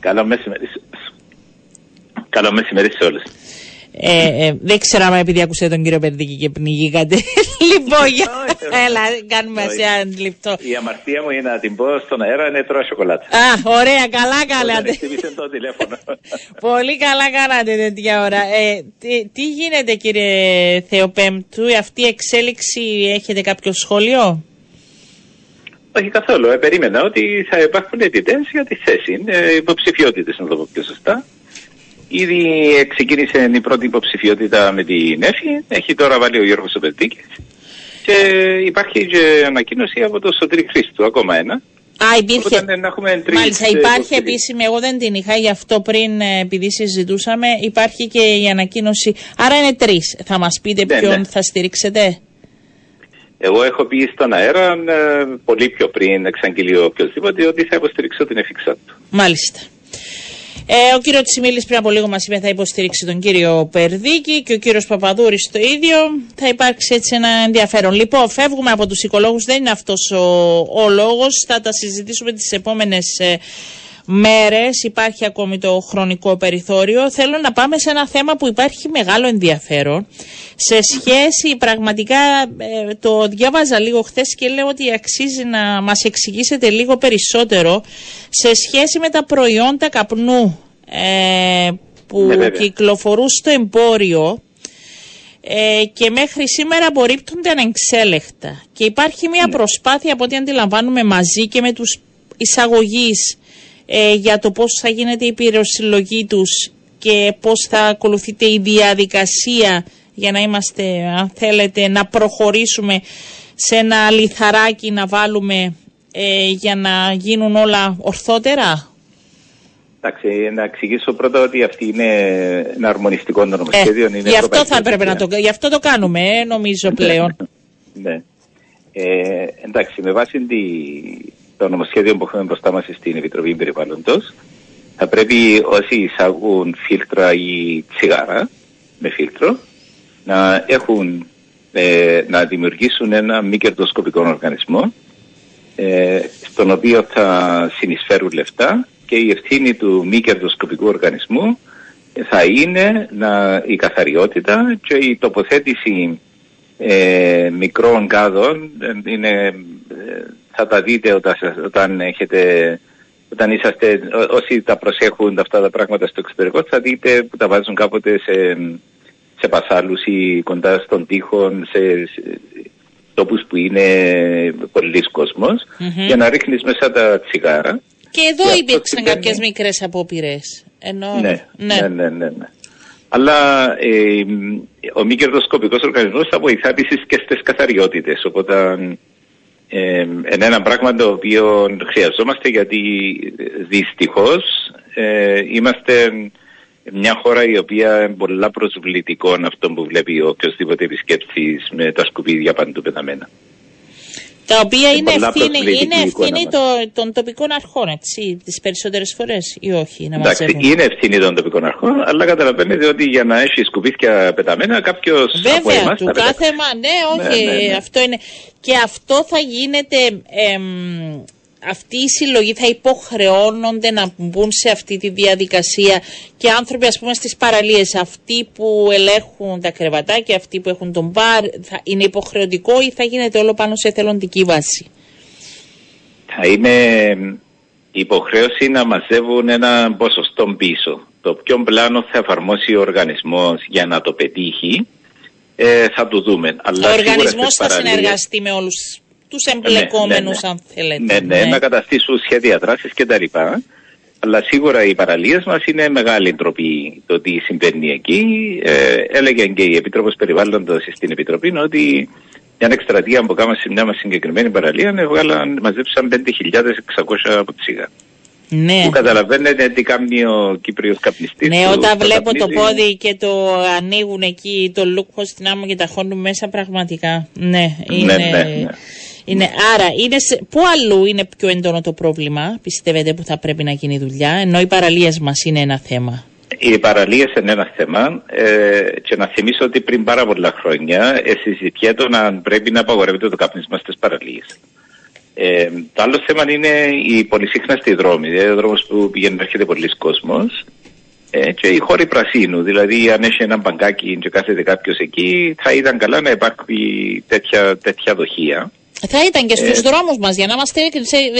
Καλό μεσημέρι. Καλό μεσημέρι σε όλους. Ε, ε, δεν ξέρω αν επειδή ακούσατε τον κύριο Περδίκη και πνιγήκατε. λοιπόν, για... έλα, κάνουμε σε αντιληπτό. Η αμαρτία μου είναι να την πω στον αέρα είναι τρώω σοκολάτα. Α, ωραία, καλά κάνατε. Χτύπησε το τηλέφωνο. Πολύ καλά κάνατε τέτοια ώρα. Ε, τι, τι γίνεται κύριε Θεοπέμπτου, αυτή η εξέλιξη έχετε κάποιο σχόλιο; Όχι καθόλου. Ε, περίμενα ότι θα υπάρχουν αιτητέ για τη θέση. Ε, υποψηφιότητες, να το πω πιο σωστά. Ήδη ξεκίνησε η πρώτη υποψηφιότητα με την ΕΦΗ. Έχει τώρα βάλει ο Γιώργος Σοπετίκης. Και υπάρχει και ανακοίνωση από το Σωτήρη Χρήστου, ακόμα ένα. Α, υπήρχε. Οπότε, να έχουμε τρεις Μάλιστα, ε, υπάρχει υποψηφίους. επίσημη, εγώ δεν την είχα, γι' αυτό πριν, ε, επειδή συζητούσαμε, υπάρχει και η ανακοίνωση. Άρα είναι τρεις. Θα μας πείτε Ναι, ποιον ναι. θα στηρίξετε; Εγώ έχω πει στον αέρα ε, πολύ πιο πριν εξαγγείλει οποιοδήποτε ότι θα υποστηρίξω την εφήξα του. Μάλιστα. Ε, ο κύριος Τσιμίλης πριν από λίγο μας είπε θα υποστηρίξει τον κύριο Περδίκη και ο κύριος Παπαδούρης το ίδιο. Θα υπάρξει έτσι ένα ενδιαφέρον. Λοιπόν, φεύγουμε από τους οικολόγους, δεν είναι αυτός ο, ο λόγος. Θα τα συζητήσουμε τις επόμενες ε, μέρες. Υπάρχει ακόμη το χρονικό περιθώριο. Θέλω να πάμε σε ένα θέμα που υπάρχει μεγάλο ενδιαφέρον. Σε σχέση πραγματικά, ε, το διάβαζα λίγο χθες και λέω ότι αξίζει να μας εξηγήσετε λίγο περισσότερο σε σχέση με τα προϊόντα καπνού ε, που Ναι, βέβαια. κυκλοφορούν στο εμπόριο ε, και μέχρι σήμερα απορρίπτονται ανεξέλεκτα. Και υπάρχει μια προσπάθεια από ό,τι αντιλαμβάνουμε μαζί και με τους εισαγωγείς ε, για το πώς θα γίνεται η πυροσυλλογή τους και πώς θα ακολουθείται η διαδικασία για να είμαστε, αν θέλετε, να προχωρήσουμε σε ένα λιθαράκι να βάλουμε ε, για να γίνουν όλα ορθότερα; Εντάξει, να εξηγήσω πρώτα ότι αυτή είναι ένα αρμονιστικό νομοσχέδιο. είναι Ε, γι' αυτό ευρωπαϊκή θα έπρεπε να οδηγία. το, γι' αυτό το κάνουμε, ε, νομίζω πλέον. Ναι. Ε, εντάξει, με βάση τη, το νομοσχέδιο που έχουμε μπροστά μας στην Επιτροπή Περιβάλλοντος, θα πρέπει όσοι εισάγουν φίλτρα ή τσιγάρα με φίλτρο να έχουν ε, να δημιουργήσουν ένα μη κερδοσκοπικό οργανισμό ε, στον οποίο θα συνεισφέρουν λεφτά και η ευθύνη του μη κερδοσκοπικού οργανισμού θα είναι να, η καθαριότητα και η τοποθέτηση ε, μικρών κάδων ε, είναι, ε, θα τα δείτε όταν, σας- όταν έχετε όταν είσαστε, ό- όσοι τα προσέχουν αυτά τα πράγματα στο εξωτερικό θα δείτε που τα βάζουν κάποτε σε, σε πασάλους ή κοντά στον τοίχο σε, σε τόπους που είναι πολλής κόσμος Μμμ. για να ρίχνεις μέσα τα τσιγάρα Και εδώ Και αυτό υπήρξαν συμβαίνει. κάποιες μικρές απόπειρες. Ενώ... ναι, ναι, ναι, ναι, ναι. Αλλά ε, ο μη κερδοσκοπικός οργανισμός θα βοηθά επίσης και στις καθαριότητες. Οπότε ε, είναι ένα πράγμα το οποίο χρειαζόμαστε γιατί δυστυχώς ε, είμαστε μια χώρα η οποία είναι πολλά προσβλητικό αυτό που βλέπει οποιοδήποτε επισκέπτης με τα σκουπίδια παντού πεταμένα. Τα οποία Και είναι πολλά ευθύνη, προσβλητική είναι ευθύνη εικόνα το, των τοπικών αρχών, έτσι, τις περισσότερες φορές ή όχι, να Εντάξει, μαζεύουν. είναι ευθύνη των τοπικών αρχών, αλλά καταλαβαίνετε ότι για να έχει σκουπίδια πεταμένα, κάποιος από Βέβαια, εμάς του θα κάθε πετάξει. μα, ναι, όχι, Ναι, ναι, ναι. αυτό είναι. Και αυτό θα γίνεται, εμ, αυτή η συλλογή θα υποχρεώνονται να μπουν σε αυτή τη διαδικασία και άνθρωποι ας πούμε στις παραλίες, αυτοί που ελέγχουν τα κρεβατάκια, αυτοί που έχουν τον μπαρ, θα είναι υποχρεωτικό ή θα γίνεται όλο πάνω σε εθελοντική βάση; Θα είναι υποχρέωση να μαζεύουν ένα ποσοστό πίσω. Το ποιο πλάνο θα εφαρμόσει ο οργανισμός για να το πετύχει, ε, θα το δούμε. Αλλά Ο σίγουρα οργανισμός στις θα παραλίες- συνεργαστεί με όλους τους εμπλεκόμενους αν θέλετε. Ναι, ναι, να καταστήσουν σχέδια δράσης και τα λοιπά. Αλλά σίγουρα οι παραλίες μας είναι μεγάλη ντροπή το τι συμβαίνει εκεί. Ε, έλεγε και η Επίτροπος Περιβάλλοντος στην Επιτροπή ότι μια εκστρατεία που κάναμε σε μια μας συγκεκριμένη παραλία έβγαλαν, μαζέψαν 5.600 από τσίγα. Ναι. Που καταλαβαίνετε τι κάνει ο Κύπριος καπνιστής. Ναι, που όταν βλέπω το καπνίζει. πόδι και το ανοίγουν εκεί το λούκο στην άμμο και τα χώνουν μέσα πραγματικά. Ναι, είναι... Ναι, ναι, ναι. είναι άρα, είναι σε, πού αλλού είναι πιο έντονο το πρόβλημα, πιστεύετε, που θα πρέπει να γίνει δουλειά, ενώ οι παραλίες μας είναι ένα θέμα; Οι παραλίες είναι ένα θέμα ε, και να θυμίσω ότι πριν πάρα πολλά χρόνια ε, συζητιέται αν πρέπει να απαγορεύεται το κάπνισμα στις παραλίες. Ε, το άλλο θέμα είναι η πολυσύχναστη δρόμη. Δηλαδή ο δρόμος που πηγαίνει να έρχεται πολλοί κόσμος. Ε, και η χώρη πρασίνου. Δηλαδή, αν έχει ένα μπαγκάκι και κάθεται κάποιος εκεί, θα ήταν καλά να υπάρχει τέτοια, τέτοια δοχεία. Θα ήταν και στους ε, δρόμους μας, για να είμαστε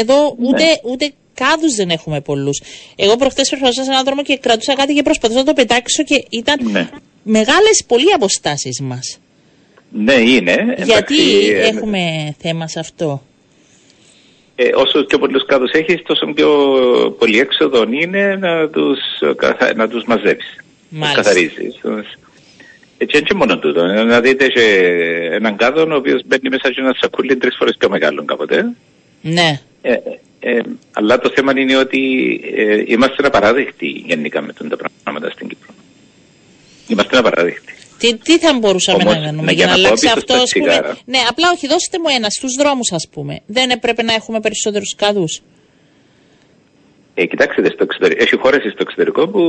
εδώ, ούτε, ναι. ούτε κάδους δεν έχουμε πολλούς. Εγώ προχθέ προσπαθούσα σε έναν δρόμο και κρατούσα κάτι και προσπαθούσα να το πετάξω και ήταν ναι. μεγάλες πολλοί αποστάσεις μας. Ναι, είναι. Γιατί ε, έχουμε θέμα σε αυτό; Ε, όσο πιο πολλούς κάδους έχεις, τόσο πιο πολύ έξοδο είναι να τους, να τους μαζέψεις. Μάλιστα. καθαρίζεις. Έτσι είναι και μόνο τούτο. Να δείτε και έναν κάδο ο οποίος μπαίνει μέσα σε ένα σακούλι τρεις φορές πιο μεγάλο κάποτε. Ναι. Ε, ε, αλλά το θέμα είναι ότι ε, είμαστε απαράδεκτοι γενικά με τα πράγματα στην Κύπρο. Είμαστε απαράδεκτοι. Τι, τι θα μπορούσαμε Όμως, να κάνουμε για να αλλάξει αυτός, ας πούμε; Ναι, απλά όχι, δώστε μου ένα στους δρόμους, ας πούμε. Δεν έπρεπε να έχουμε περισσότερους καδού. Ε, κοιτάξτε, στο εξωτερικό, έχει χώρες στο εξωτερικό που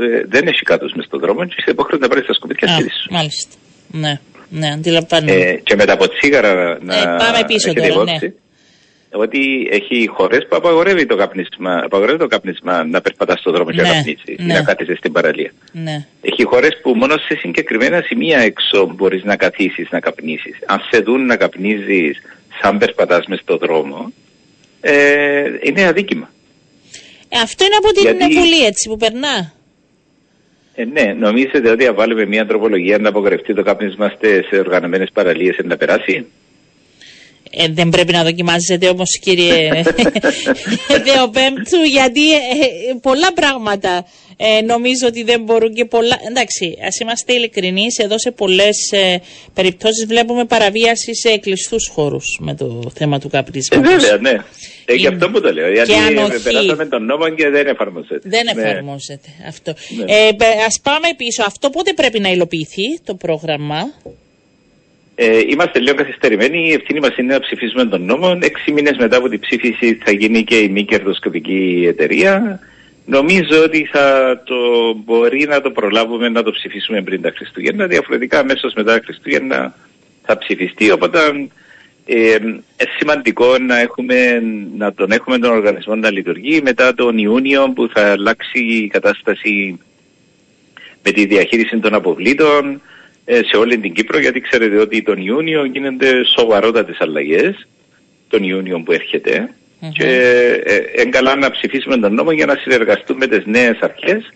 ε, δεν έχει κάδους μες στον δρόμο και είσαι υποχρεωτικό να πάρει τα σκουπίδια και σου. Μάλιστα. Ναι, ναι, αντιλαμβάνομαι. Ε, και μετά από τσίγαρα να. Ε, πάμε πίσω τώρα, ναι ότι έχει χώρε που απαγορεύει το, καπνίσμα, απαγορεύει το καπνίσμα να περπατά στον δρόμο και να ναι, καπνίσει ναι. ή να κάθεσαι στην παραλία. Ναι. Έχει χώρε που μόνο σε συγκεκριμένα σημεία έξω μπορείς να καθίσεις να καπνίσεις. Αν σε δουν να καπνίζεις σαν περπατάς μες στον δρόμο, ε, είναι αδίκημα. Ε, αυτό είναι από την Γιατί... Βουλή έτσι που περνά. Ε, ναι, νομίζετε ότι αν βάλουμε μια τροπολογία να απογορευτεί το κάπνισμα σε οργανωμένες παραλίες να περάσει; Ε, δεν πρέπει να δοκιμάζετε όμως κύριε Δεοπέμπτου γιατί ε, πολλά πράγματα ε, νομίζω ότι δεν μπορούν και πολλά... Εντάξει, ας είμαστε ειλικρινείς, εδώ σε πολλές ε, περιπτώσεις βλέπουμε παραβίαση σε κλειστούς χώρους με το θέμα του καπνίσματος. Ε, βέβαια, ναι. Ε, γι' αυτό που το λέω. Γιατί όχι... περάσαμε τον νόμο και δεν εφαρμόζεται. Δεν ναι. εφαρμόζεται αυτό. Ναι. Ε, ας πάμε πίσω. Αυτό πότε πρέπει να υλοποιηθεί το πρόγραμμα; Ε, είμαστε λίγο καθυστερημένοι. Η ευθύνη μας είναι να ψηφίσουμε τον νόμο. Έξι μήνες μετά από την ψήφιση θα γίνει και η μη κερδοσκοπική εταιρεία. Νομίζω ότι θα το μπορεί να το προλάβουμε να το ψηφίσουμε πριν τα Χριστούγεννα. Διαφορετικά, αμέσως μετά τα Χριστούγεννα θα ψηφιστεί. Οπότε ε, είναι σημαντικό να, έχουμε, να τον έχουμε τον οργανισμό να λειτουργεί μετά τον Ιούνιο που θα αλλάξει η κατάσταση με τη διαχείριση των αποβλήτων ε, σε όλη την Κύπρο γιατί ξέρετε ότι τον Ιούνιο γίνονται σοβαρότατες αλλαγές τον Ιούνιο που ερχεται και ε, καλά να ψηφίσουμε τον νόμο για να συνεργαστούμε με τις νέες αρχές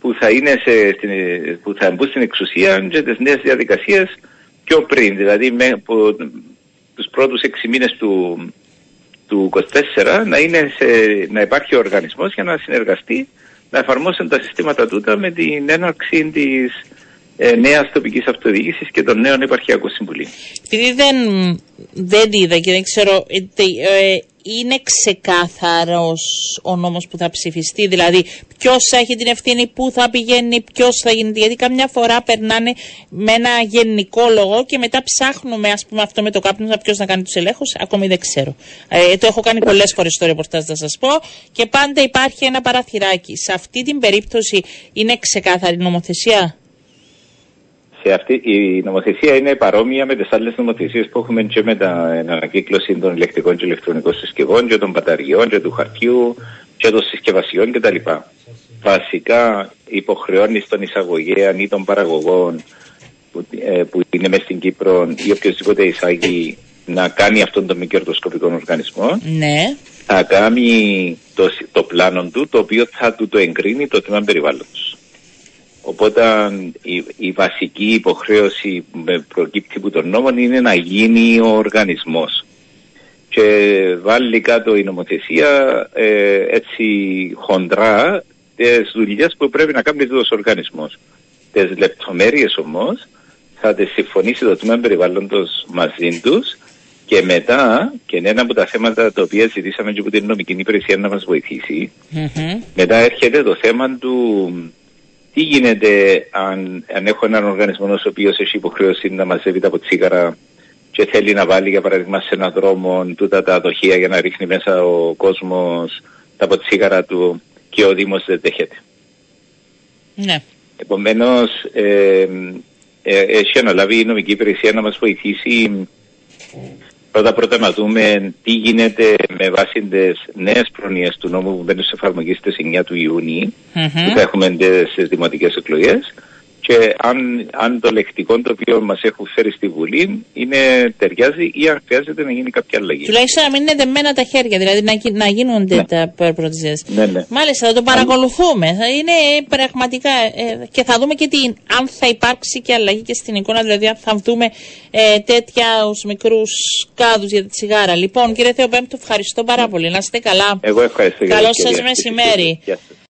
που θα, είναι σε, στην, που θα μπουν στην εξουσία και τις νέες διαδικασίες πιο πριν, δηλαδή με, που, τους πρώτους έξι μήνες του, του 24 να, είναι σε, να υπάρχει ο οργανισμός για να συνεργαστεί να εφαρμόσουν τα συστήματα τούτα με την έναρξη της ε, νέας τοπικής αυτοδιοίκησης και των νέων επαρχιακών συμβουλίων. Επειδή δεν, δεν είδα και δεν ξέρω, ε, ε είναι ξεκάθαρος ο νόμος που θα ψηφιστεί, δηλαδή ποιος θα έχει την ευθύνη, πού θα πηγαίνει, ποιος θα γίνεται. Γιατί καμιά φορά περνάνε με ένα γενικό λόγο και μετά ψάχνουμε, ας πούμε, αυτό με το κάπνισμα, ποιος να κάνει τους ελέγχους. Ακόμη δεν ξέρω. Ε, το έχω κάνει πολλές φορές στο ρεπορτάζ, θα σας πω. Και πάντα υπάρχει ένα παραθυράκι. Σε αυτή την περίπτωση είναι ξεκάθαρη νομοθεσία; Σε αυτή, η νομοθεσία είναι παρόμοια με τις άλλες νομοθεσίες που έχουμε και με την ανακύκλωση των ηλεκτρικών και ηλεκτρονικών συσκευών και των μπαταριών και του χαρτιού και των συσκευασιών κτλ. Βασικά υποχρεώνεις τον εισαγωγέα ή των παραγωγών που, ε, που είναι μέσα στην Κύπρο ή οποιοδήποτε εισάγει να κάνει αυτόν τον μη κερδοσκοπικό οργανισμό. Ναι. Θα κάνει το, το πλάνο του, το οποίο θα του το εγκρίνει το θέμα περιβάλλοντος. Οπότε η, η βασική υποχρέωση που προκύπτει από τον νόμο είναι να γίνει ο οργανισμός. Και βάλει κάτω η νομοθεσία ε, έτσι χοντρά τις δουλειές που πρέπει να κάνει ο οργανισμός. Τις λεπτομέρειες όμως θα τις συμφωνήσει το τμήμα περιβάλλοντος μαζί τους και μετά, και είναι ένα από τα θέματα τα οποία ζητήσαμε και από την νομική υπηρεσία να μας βοηθήσει, μετά έρχεται το θέμα του τι γίνεται αν, αν έχω έναν οργανισμό ο οποίος έχει υποχρέωση να μαζεύει τα τσίγαρα και θέλει να βάλει για παράδειγμα σε έναν δρόμο τούτα τα δοχεία για να ρίχνει μέσα ο κόσμος τα ποτσίγαρα του και ο Δήμος δεν δέχεται. Ναι. Επομένως ε, ε, έχει αναλάβει η νομική υπηρεσία να μας βοηθήσει πρώτα πρώτα να δούμε τι γίνεται με βάση τις νέες προνοιέ του νόμου που μπαίνουν σε εφαρμογή στις 9 του ιουνιου που θα έχουμε στι δημοτικές εκλογές και αν, αν το λεκτικό το οποίο μας έχουν φέρει στη Βουλή είναι, ταιριάζει ή αν χρειάζεται να γίνει κάποια αλλαγή. Τουλάχιστον να μην είναι δεμένα τα χέρια, δηλαδή να, να γίνονται ναι. τα προτζέ. Ναι, ναι. Μάλιστα, θα το παρακολουθούμε. Θα είναι πραγματικά. Ε, και θα δούμε και τι, αν θα υπάρξει και αλλαγή και στην εικόνα, δηλαδή αν θα δούμε ε, τέτοια μικρούς κάδους για τη τσιγάρα. Λοιπόν, κύριε Θεοπέμπτο, ευχαριστώ πάρα πολύ. Να είστε καλά. Εγώ ευχαριστώ. Καλό σας μεσημέρι.